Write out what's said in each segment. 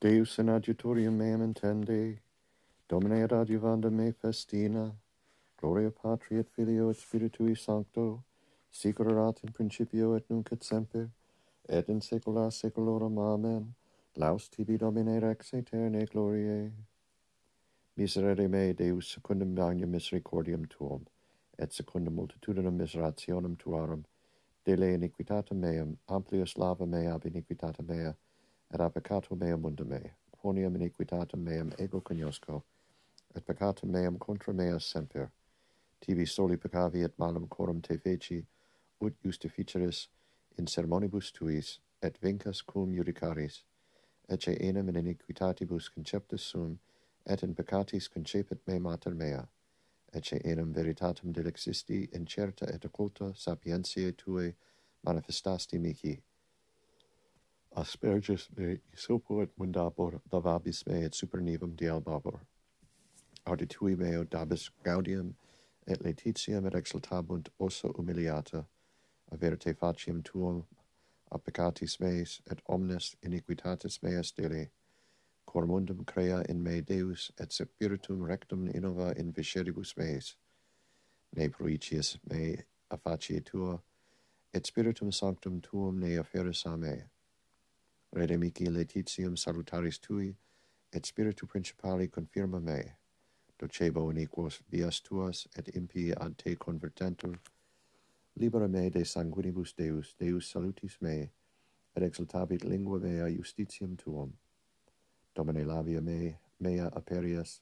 Deus in adjutorium meam intende, Domine ad adjuvanda me festina, Gloria Patri et Filio et Spiritui Sancto, Sicurat in principio et nunc et semper, et in saecula saeculorum. Amen. Laus tibi Domine rex aeternae gloriae. Miserere me, Deus, secundum magnum misericordium tuum, et secundum multitudinum miserationem tuarum, dele iniquitatem meam, amplius lava mea ab iniquitatem mea, et ab peccato meum unda me, quoniam iniquitatem meam ego cognosco, et peccatum meam contra mea semper. Tibi soli peccavi et malum corum te feci, ut justificeris in sermonibus tuis, et vincas cum judicaris, ecce enem in iniquitatibus conceptus sum, et in peccatis concepit me mater mea, ecce enem veritatem dilexisti in certa et occulta sapientiae tuae manifestasti mihi, asperges me isopo et mundabor davabis me et supernivum dialbabor. Auditui meo dabis gaudium et letitiam et exultabunt osso humiliata, averte faciem tuum a peccatis meis et omnes iniquitatis meas dele, cor mundum crea in me Deus et spiritum rectum innova in visceribus meis, ne proicius me affacie tua, et spiritum sanctum tuum ne afferis a me, redemici Letitium salutaris tui, et spiritu principali confirma me, docebo in equos vias tuas, et impii ante convertentur, libera me de sanguinibus Deus, Deus salutis me, et exultabit lingua mea justitium tuum. Domine labia me, mea aperias,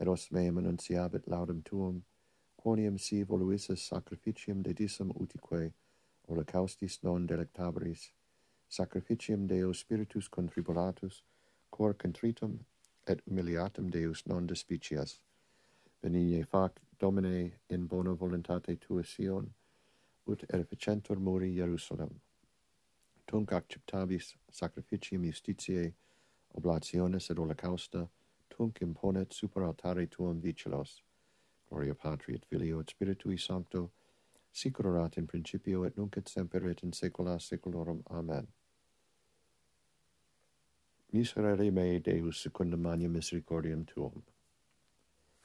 et os meam annunciabit laudum tuum, quoniam si voluisses sacrificium dedisum utique, holocaustis non delectabris, sacrificium Deo spiritus contribulatus, cor contritum et humiliatum Deus non despicias. Benigne fac, Domine, in bona voluntate tua Sion, ut erficentur muri Jerusalem. Tunc acceptabis sacrificium justitiae, oblationes et holocausta, tunc imponet super altare tuum vicelos. Gloria Patri et Filio et Spiritui Sancto, sic in principio et nunc et semper et in saecula saeculorum. Amen miserere me, Deus, secundum magnam misericordiam tuum.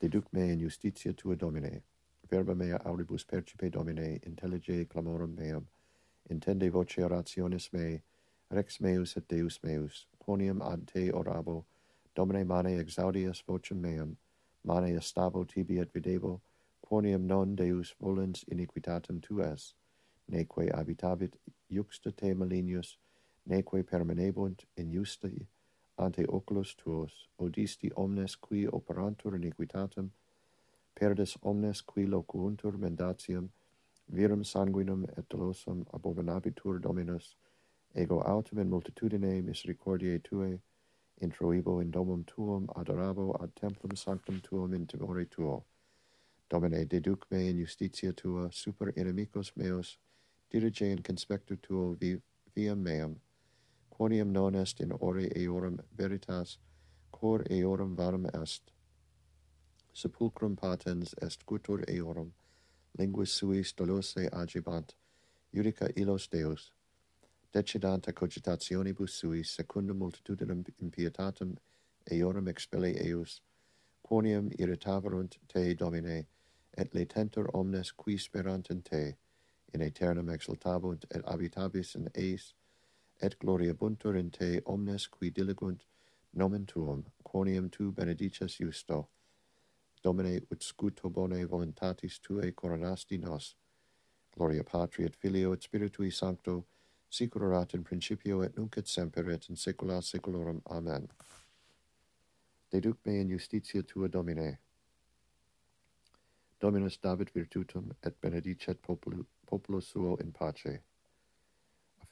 Deduc me in justitia tua, Domine. Verba mea auribus percipe, Domine, intellige clamorum meam. Intende voce orationis mei, rex meus et Deus meus. Quoniam ad te orabo, Domine mane exaudias vocem meam, mane estabo tibi et videbo, quoniam non Deus volens iniquitatem tuas, neque habitabit juxta te malignus, neque permanebunt in justi ante oculos tuos, odisti omnes qui operantur iniquitatem, perdes omnes qui locuuntur mendatium, virum sanguinum et dolosum abominabitur Dominus, ego autem in multitudine misericordiae tuae, introibo in domum tuum adorabo ad templum sanctum tuum in timore tuo. Domine, deduc me in justitia tua super inimicos meos, dirige in conspectu tuo vi, viam meam, quoniam non est in ore eorum veritas, cor eorum varum est. Sepulcrum patens est gutur eorum, linguis suis dolose agibant, judica illos Deus. decidanta cogitationibus suis secundum multitudinem impietatum eorum expelli eus, quoniam irritaverunt te Domine, et letentur omnes qui sperant in te, in aeternum exultabunt et habitabis in eis, et gloriabuntur in te omnes qui diligunt nomen tuum, quoniam tu benedices justo. Domine ut scuto bone voluntatis tuae coronasti nos. Gloria Patri et Filio et Spiritui Sancto, sic in principio et nunc et semper et in saecula saeculorum. Amen. Deduc me in justitia tua, Domine. Dominus David virtutum et benedicet populu, populo suo in pace.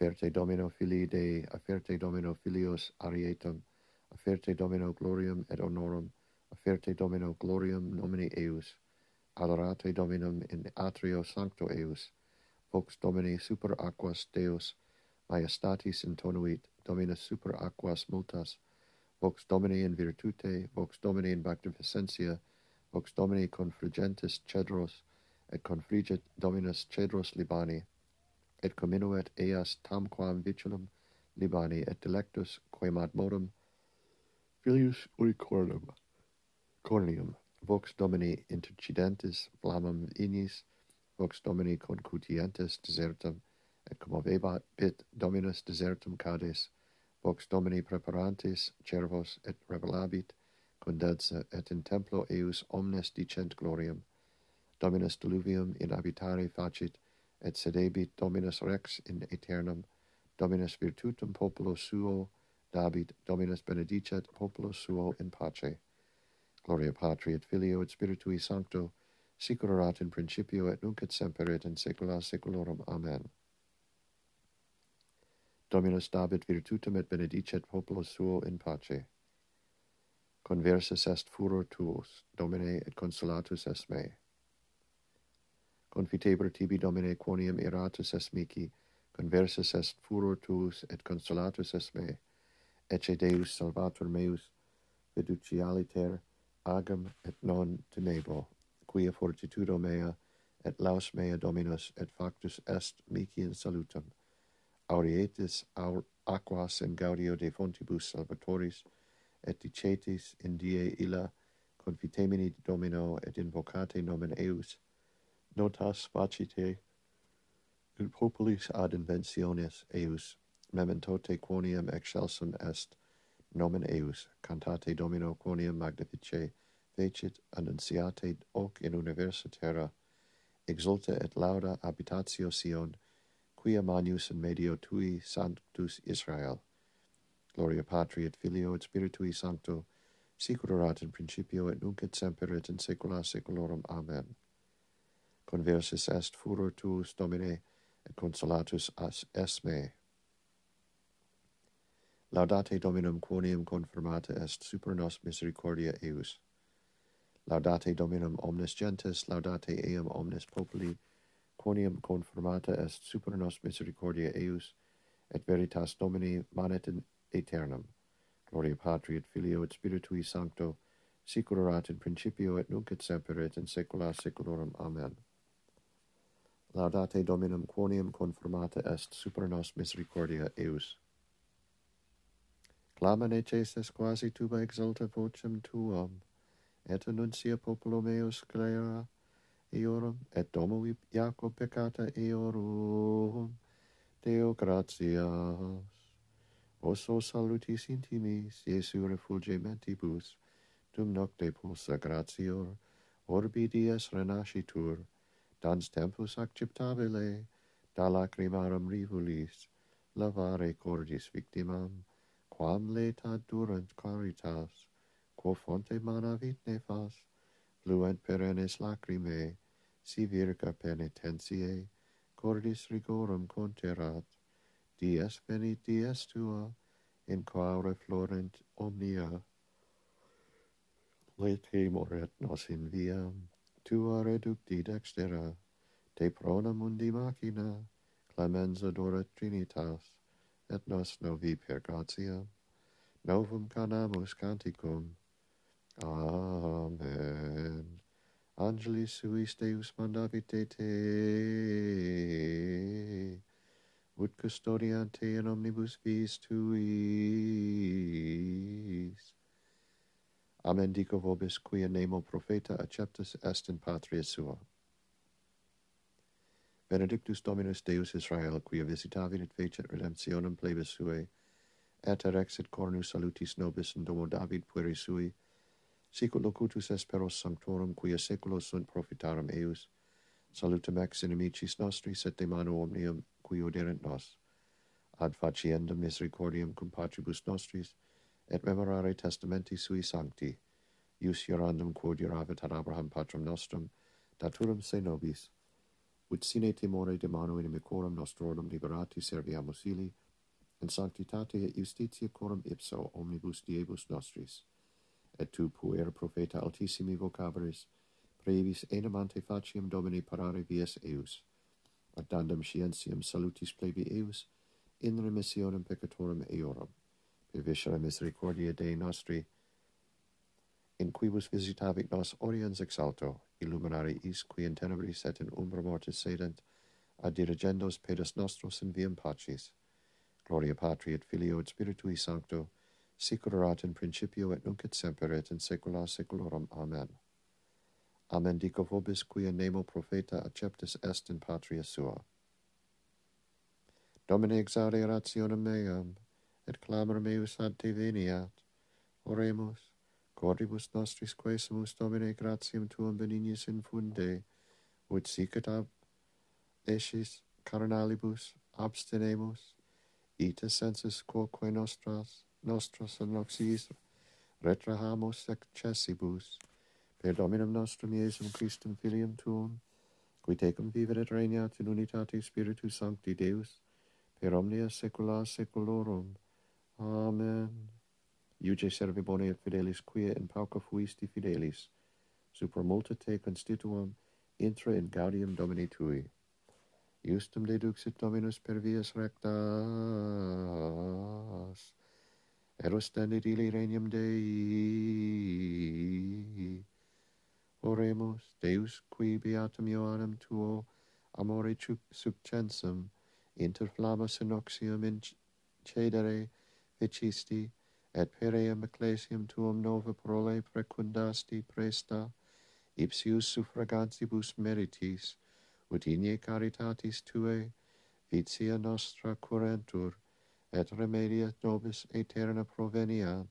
Aferte Domino Filii Dei, aferte Domino Filios Arietam, aferte Domino Glorium et Honorum, aferte Domino Glorium nomini Eius, adorate Dominum in atrio sancto Eius, vox Domini super aquas Deus, majestatis intonuit, Domina super aquas multas, vox Domini in virtute, vox Domini in magnificentia, vox Domini confrigentis cedros, et confrigit Dominus cedros Libani, et comminuet eas tamquam viculum libani et delectus quemat modum filius unicornum. Corneum vox domini intercidentis flammam inis vox domini concutientes desertum et commovebat pit dominus desertum cades vox domini preparantes cervos et revelabit condensa et in templo eius omnes dicent gloriam dominus diluvium in habitare facit et sedebit Dominus Rex in aeternum, Dominus virtutum populo suo dabit, Dominus benedicet populo suo in pace. Gloria Patri et Filio et Spiritui Sancto, sic in principio et nunc et semper et in saecula saeculorum. Amen. Dominus dabit virtutum et benedicet populo suo in pace. Conversus est furor tuus, Domine, et consolatus es mei. Confiteber tibi Domine quoniam iratus est mici, conversus est furor tuus et consolatus est me. Ecce Deus salvator meus, fiducialiter agam et non tenebo, quia fortitudo mea et laus mea Dominus et factus est mici in salutam. Aurietis aur aquas in gaudio de fontibus salvatoris et dicetis in die illa confitemini Domino et invocate nomen eius notas facite ut populis ad inventiones eius memento te quoniam excelsum est nomen eius cantate domino quoniam magnifice fecit annunciate hoc in universa terra exulta et lauda habitatio Sion quia manius in medio tui sanctus Israel. Gloria patri et filio et spiritui sancto sic erat in principio et nunc et semper et in saecula saeculorum. Amen conversus est furor tuus, Domine, et consolatus as es me. Laudate Dominum quonium confirmata est super nos misericordia eius. Laudate Dominum omnes gentes, laudate eam omnes populi, quonium confirmata est super nos misericordia eius, et veritas Domini manet in aeternum. Gloria Patri et Filio et Spiritui Sancto, sicurat in principio et nunc et semper et in saecula saeculorum. Amen. Laudate Dominum quonium conformata est super nos misericordia eius. Clama neceses quasi tuba exulta vocem tuam, et annuncia populo meus clera eorum, et domo Iaco peccata eorum, Deo gratias. Oso salutis intimis, Iesu refulgementibus, dum nocte pulsa gratior, orbi dies renascitur, dans tempus acceptabile da lacrimarum rivulis lavare cordis victimam quam leta durant caritas quo fonte manavit nefas fluent perennes lacrimae si virga penitentiae cordis rigorum conterat dies venit dies tua in quaure florent omnia. Lete moret nos in viam tua reducti dextera, te prona mundi machina, clemenza dorat trinitas, et nos novi per gratia, novum canamus canticum. Amen. Angeli suis Deus mandavite te, ut custodiante in omnibus vis tuis. Amen dico vobis, quia nemo profeta acceptus est in patria sua. Benedictus Dominus Deus Israel, quia visitavit et fecit redemptionem plebis suae, et erexit cornus salutis nobis in domo David pueri sui, sicut locutus esperos sanctorum quia seculos sunt profitarum eius, salutem ex inimicis nostris et de manu omnium qui oderent nos, ad faciendam misericordiam cum patribus nostris, et memorare testamenti sui sancti, ius jurandum quod juravit ad Abraham patrum nostrum, daturum se nobis, ut sine timore de manu inimicorum nostrorum liberati serviamus ili, in sanctitate et justitia corum ipso omnibus diebus nostris, et tu puer profeta altissimi vocaveris, praevis enim ante faciam Domini parare vias eius, ad dandam scientiam salutis plebi eius, in remissionem peccatorum eorum vivescere misericordia Dei nostri, in quibus visitavit nos oriens exalto, illuminari is qui in tenebris et in umbra mortis sedent, ad dirigendos pedes nostros in viam pacis. Gloria Patri et Filio et Spiritui Sancto, sicurat in principio et nunc et semper et in saecula saeculorum. Amen. Amen dico vobis quia nemo profeta acceptus est in patria sua. Domine exare rationem meam, et clamor meus ante veniat. Oremus, cordibus nostris quesumus Domine gratiam tuam benignis infunde, ut sicet ab escis carnalibus abstinemus, ita sensus quoque nostras, nostras annoxiis retrahamus excessibus, per Dominum nostrum Iesum Christum Filium Tuum, qui tecum vivet et regnat in unitate Spiritus Sancti Deus, per omnia saecula saeculorum. Amen. Iuge servi bone et fidelis quia in pauca fuisti fidelis, super multa te constituam, intra in gaudium Domini tui. Iustum deduxit Dominus per vias rectas, eros tendit ili regnum Dei. Oremus, Deus qui beatum Ioannem tuo amore succensum, inter flamma sinoxium in cedere, fecisti, et peream ecclesiam tuum nova prole precundasti presta, ipsius suffragantibus meritis, ut inie caritatis tuae, vitia nostra curentur, et remedia nobis aeterna proveniant.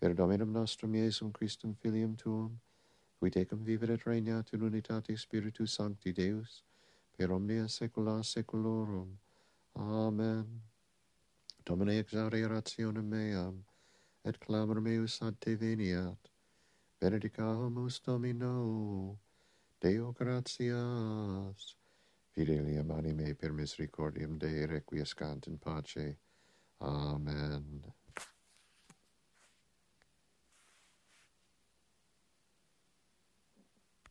Per Dominum nostrum Iesum Christum Filium Tuum, qui tecum vivere et regnat in unitate Spiritus Sancti Deus, per omnia saecula saeculorum. Amen. Domine exaudi rationem meam, et clamor meus ante veniat. Benedicamus Domino, Deo gratias. Fidelium anime per misericordiam Dei requiescant in pace. Amen.